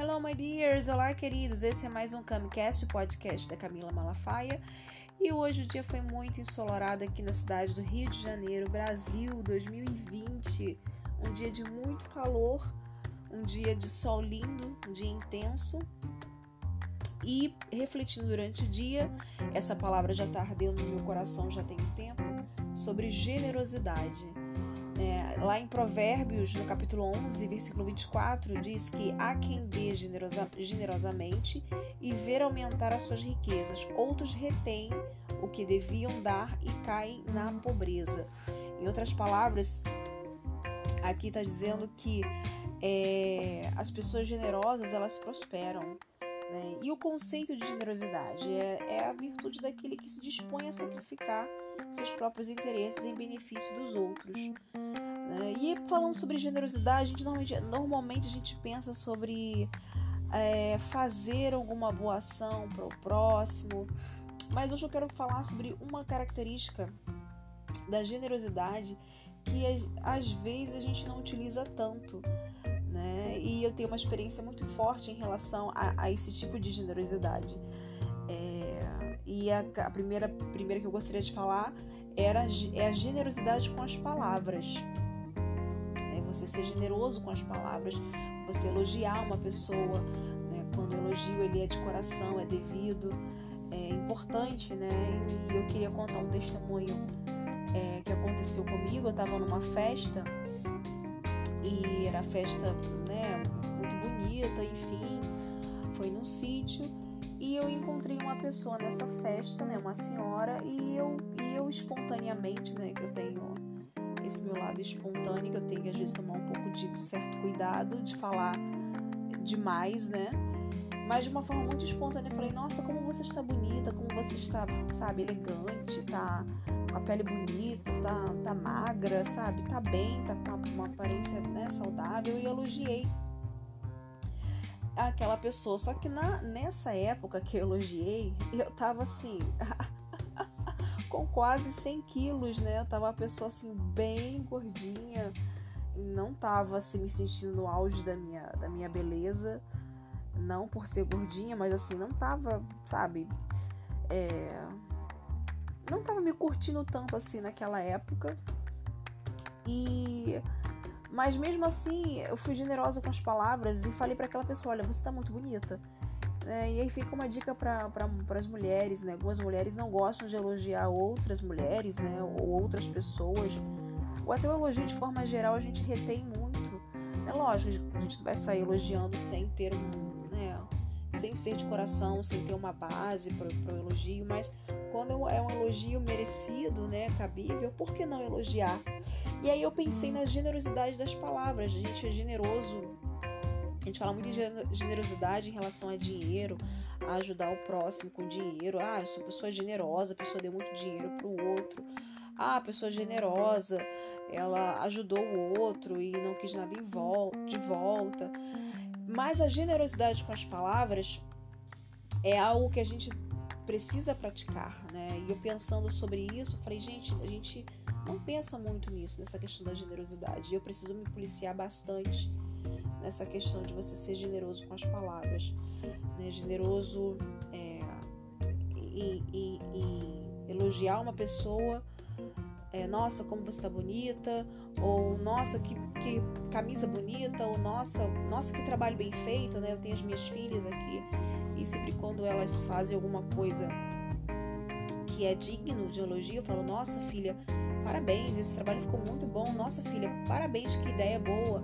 Hello, my dears! Olá, queridos! Esse é mais um Camcast, podcast da Camila Malafaia. E hoje o dia foi muito ensolarado aqui na cidade do Rio de Janeiro, Brasil 2020. Um dia de muito calor, um dia de sol lindo, um dia intenso. E refletindo durante o dia, essa palavra já está ardendo no meu coração já tem um tempo, sobre generosidade. É, lá em Provérbios, no capítulo 11, versículo 24, diz que há quem dê generosa, generosamente e ver aumentar as suas riquezas. Outros retêm o que deviam dar e caem na pobreza. Em outras palavras, aqui está dizendo que é, as pessoas generosas elas prosperam. Né? E o conceito de generosidade é, é a virtude daquele que se dispõe a sacrificar seus próprios interesses em benefício dos outros. Né? E falando sobre generosidade, a gente normalmente, normalmente a gente pensa sobre é, fazer alguma boa ação para o próximo, mas hoje eu quero falar sobre uma característica da generosidade que às vezes a gente não utiliza tanto. Né? E eu tenho uma experiência muito forte em relação a, a esse tipo de generosidade. É, e a, a, primeira, primeira que eu gostaria de falar era, é a generosidade com as palavras. Você ser generoso com as palavras, você elogiar uma pessoa, né? quando o elogio ele é de coração, é devido, é importante, né? E eu queria contar um testemunho é, que aconteceu comigo. Eu estava numa festa e era festa, né, muito bonita, enfim, foi num sítio e eu encontrei uma pessoa nessa festa, né, uma senhora, e eu, e eu espontaneamente, né, que eu tenho esse meu lado espontâneo, que eu tenho que às vezes tomar um pouco de certo cuidado de falar demais, né? Mas de uma forma muito espontânea, eu falei: Nossa, como você está bonita, como você está, sabe, elegante, tá com a pele bonita, tá, tá magra, sabe, tá bem, tá com uma, uma aparência né, saudável. E elogiei aquela pessoa. Só que na, nessa época que eu elogiei, eu tava assim. com quase 100 quilos, né? Eu tava uma pessoa assim, bem gordinha. Não tava assim, me sentindo no auge da minha, da minha beleza. Não por ser gordinha, mas assim, não tava, sabe? É... Não tava me curtindo tanto assim naquela época. E mas mesmo assim, eu fui generosa com as palavras e falei para aquela pessoa: olha, você tá muito bonita. É, e aí fica uma dica para as mulheres, né? Algumas mulheres não gostam de elogiar outras mulheres, né? Ou outras pessoas. Ou até o elogio de forma geral a gente retém muito. É lógico, a gente vai sair elogiando sem ter um, né? Sem ser de coração, sem ter uma base para o elogio, mas quando é um elogio merecido, né? Cabível, por que não elogiar? E aí eu pensei na generosidade das palavras. A gente é generoso. A gente fala muito em generosidade em relação a dinheiro, a ajudar o próximo com dinheiro. Ah, eu sou pessoa generosa, a pessoa deu muito dinheiro para o outro. Ah, a pessoa generosa, ela ajudou o outro e não quis nada de volta. Mas a generosidade com as palavras é algo que a gente precisa praticar, né? E eu pensando sobre isso, falei, gente, a gente não pensa muito nisso, nessa questão da generosidade. Eu preciso me policiar bastante nessa questão de você ser generoso com as palavras, né? Generoso é, em elogiar uma pessoa, é, nossa, como você está bonita, ou nossa, que, que camisa bonita, ou nossa, nossa, que trabalho bem feito, né? Eu tenho as minhas filhas aqui e sempre quando elas fazem alguma coisa que é digno de elogio, eu falo: Nossa, filha, parabéns, esse trabalho ficou muito bom. Nossa, filha, parabéns, que ideia boa.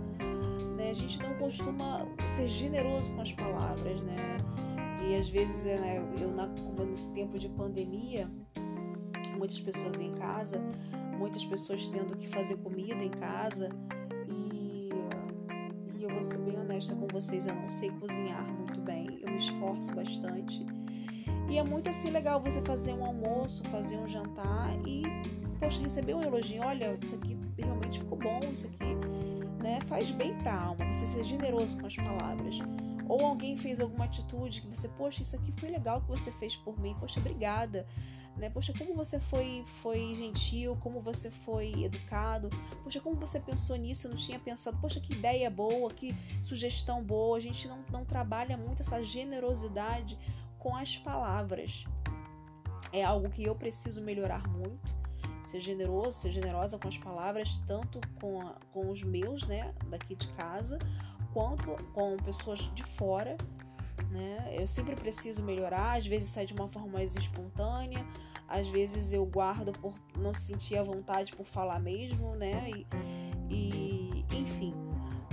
Né? A gente não costuma ser generoso com as palavras, né? E às vezes, né, eu, na, nesse tempo de pandemia, muitas pessoas em casa, muitas pessoas tendo que fazer comida em casa e, e eu vou ser bem honesta com vocês, eu não sei cozinhar muito bem, eu me esforço bastante e é muito assim legal você fazer um almoço, fazer um jantar e, poxa, receber um elogio. Olha, isso aqui realmente ficou bom, isso aqui né, faz bem para a alma. Você ser generoso com as palavras. Ou alguém fez alguma atitude que você, poxa, isso aqui foi legal que você fez por mim, poxa, obrigada. né? Poxa, como você foi, foi gentil, como você foi educado, poxa, como você pensou nisso, eu não tinha pensado, poxa, que ideia boa, que sugestão boa. A gente não, não trabalha muito essa generosidade com as palavras. É algo que eu preciso melhorar muito. Ser generoso, ser generosa com as palavras, tanto com, a, com os meus, né, daqui de casa, quanto com pessoas de fora né? Eu sempre preciso melhorar, às vezes sai de uma forma mais espontânea, às vezes eu guardo por não sentir a vontade por falar mesmo, né? E, e enfim.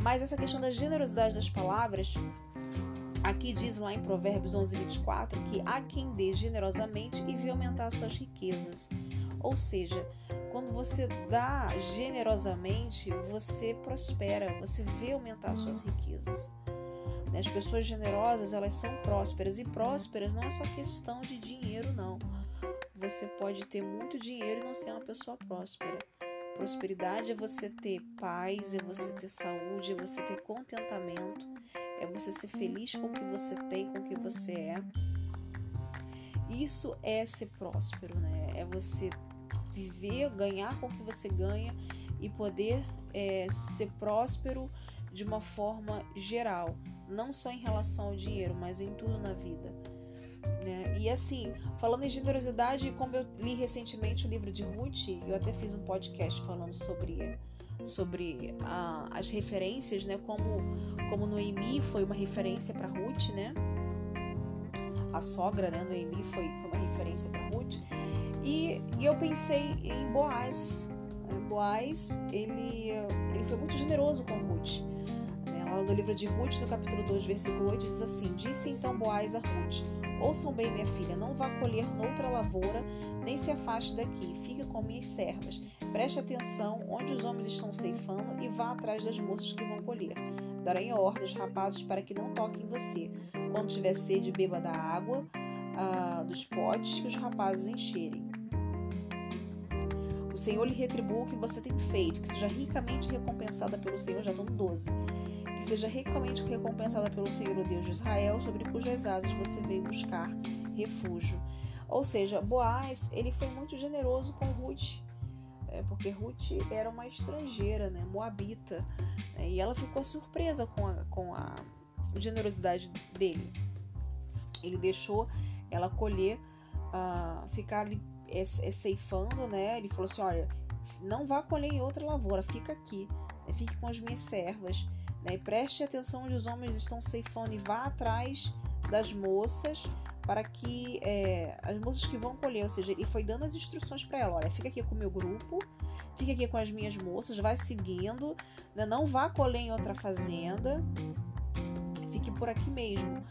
Mas essa questão da generosidade das palavras, aqui diz lá em Provérbios 11, 24, que há quem dê generosamente e vê aumentar suas riquezas. Ou seja, quando você dá generosamente, você prospera, você vê aumentar suas riquezas. Né? As pessoas generosas, elas são prósperas. E prósperas não é só questão de dinheiro, não. Você pode ter muito dinheiro e não ser uma pessoa próspera. Prosperidade é você ter paz, é você ter saúde, é você ter contentamento, é você ser feliz com o que você tem, com o que você é. Isso é ser próspero, né? É você viver, ganhar com o que você ganha e poder é, ser próspero de uma forma geral não só em relação ao dinheiro, mas em tudo na vida. Né? E assim, falando em generosidade, como eu li recentemente o livro de Ruth, eu até fiz um podcast falando sobre sobre a, as referências, né? Como como Noemi foi uma referência para Ruth, né? A sogra, né? Noemi foi, foi uma referência para Ruth. E, e eu pensei em Boaz. Boaz, ele, ele foi muito generoso com Ruth. Lá no livro de Ruth, no capítulo 2, versículo 8, diz assim: Disse então Boaz a Ruth: Ouçam bem, minha filha, não vá colher noutra lavoura, nem se afaste daqui, fique com minhas servas. Preste atenção onde os homens estão ceifando e vá atrás das moças que vão colher. Darei ordem rapazes para que não toquem você. Quando tiver sede, beba da água ah, dos potes que os rapazes encherem. O Senhor lhe retribua o que você tem feito, que seja ricamente recompensada pelo Senhor. Já estão 12 que seja ricamente recompensada pelo Senhor, o Deus de Israel, sobre cujas asas você veio buscar refúgio. Ou seja, Boaz, ele foi muito generoso com Ruth, é, porque Ruth era uma estrangeira, né, moabita, né, e ela ficou surpresa com a, com a generosidade dele. Ele deixou ela colher, uh, ficar ali é, é, ceifando, né? Ele falou assim: olha, não vá colher em outra lavoura, fica aqui, né, fique com as minhas servas. Né? Preste atenção onde os homens estão ceifando e vá atrás das moças para que é, as moças que vão colher, ou seja, ele foi dando as instruções para ela: olha, fica aqui com o meu grupo, fica aqui com as minhas moças, vai seguindo, né? não vá colher em outra fazenda, fique por aqui mesmo.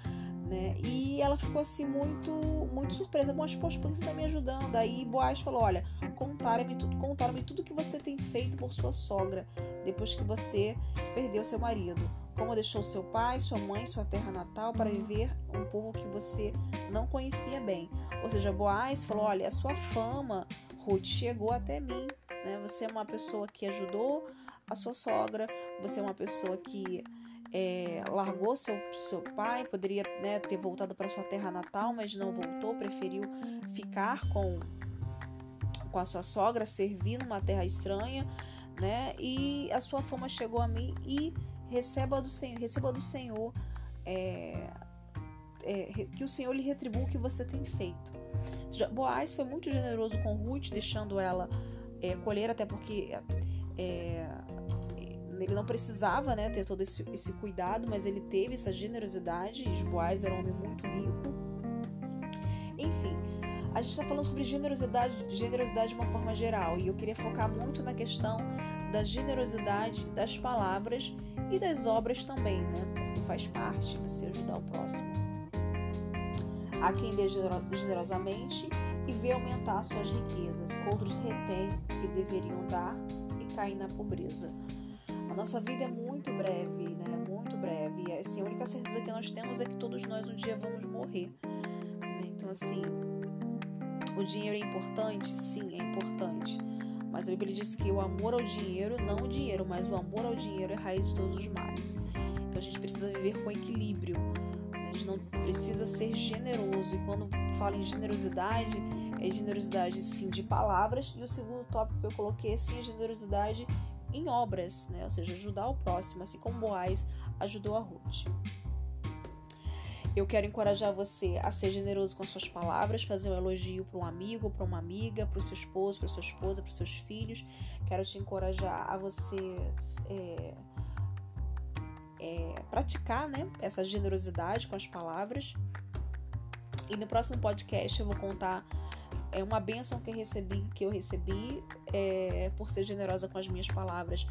Né? E ela ficou assim muito muito surpresa. Bom, poxa, por que você me ajudando? Aí Boaz falou: Olha, contaram-me tudo, contaram-me tudo que você tem feito por sua sogra depois que você perdeu seu marido. Como deixou seu pai, sua mãe, sua terra natal para viver um povo que você não conhecia bem. Ou seja, Boaz falou: Olha, a sua fama, Ruth, chegou até mim. Né? Você é uma pessoa que ajudou a sua sogra, você é uma pessoa que é, largou seu, seu pai, poderia né, ter voltado para sua terra natal, mas não voltou, preferiu ficar com, com a sua sogra, servir numa terra estranha, né? E a sua fama chegou a mim e receba do Senhor, receba do Senhor é, é, que o Senhor lhe retribua o que você tem feito. Boaz foi muito generoso com Ruth, deixando ela é, colher, até porque é, ele não precisava né, ter todo esse, esse cuidado, mas ele teve essa generosidade. E Boaz era um homem muito rico. Enfim, a gente está falando sobre generosidade, generosidade de uma forma geral e eu queria focar muito na questão da generosidade das palavras e das obras também, né? Porque faz parte você ajudar o próximo. Há quem dê generosamente e vê aumentar suas riquezas, outros retêm o que deveriam dar e caem na pobreza. Nossa vida é muito breve, né? Muito breve. E assim, a única certeza que nós temos é que todos nós um dia vamos morrer. Então, assim, o dinheiro é importante? Sim, é importante. Mas a Bíblia diz que o amor ao dinheiro, não o dinheiro, mas o amor ao dinheiro é raiz de todos os males. Então a gente precisa viver com equilíbrio. A gente não precisa ser generoso. E quando fala em generosidade, é generosidade sim de palavras e o segundo tópico que eu coloquei sim é generosidade em obras, né? Ou seja, ajudar o próximo, assim como Boaz ajudou a Ruth. Eu quero encorajar você a ser generoso com suas palavras, fazer um elogio para um amigo, para uma amiga, para o seu esposo, para sua esposa, para seus filhos. Quero te encorajar a você é, é, praticar né, essa generosidade com as palavras. E no próximo podcast eu vou contar é uma benção que eu recebi, que eu recebi é, por ser generosa com as minhas palavras,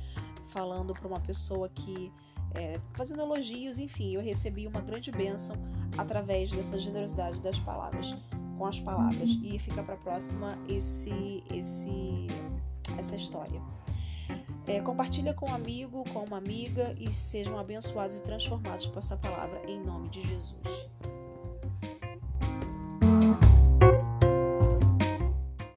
falando para uma pessoa que é, fazendo elogios, enfim, eu recebi uma grande bênção através dessa generosidade das palavras, com as palavras. E fica para próxima esse, esse, essa história. É, compartilha com um amigo, com uma amiga e sejam abençoados e transformados por essa palavra em nome de Jesus.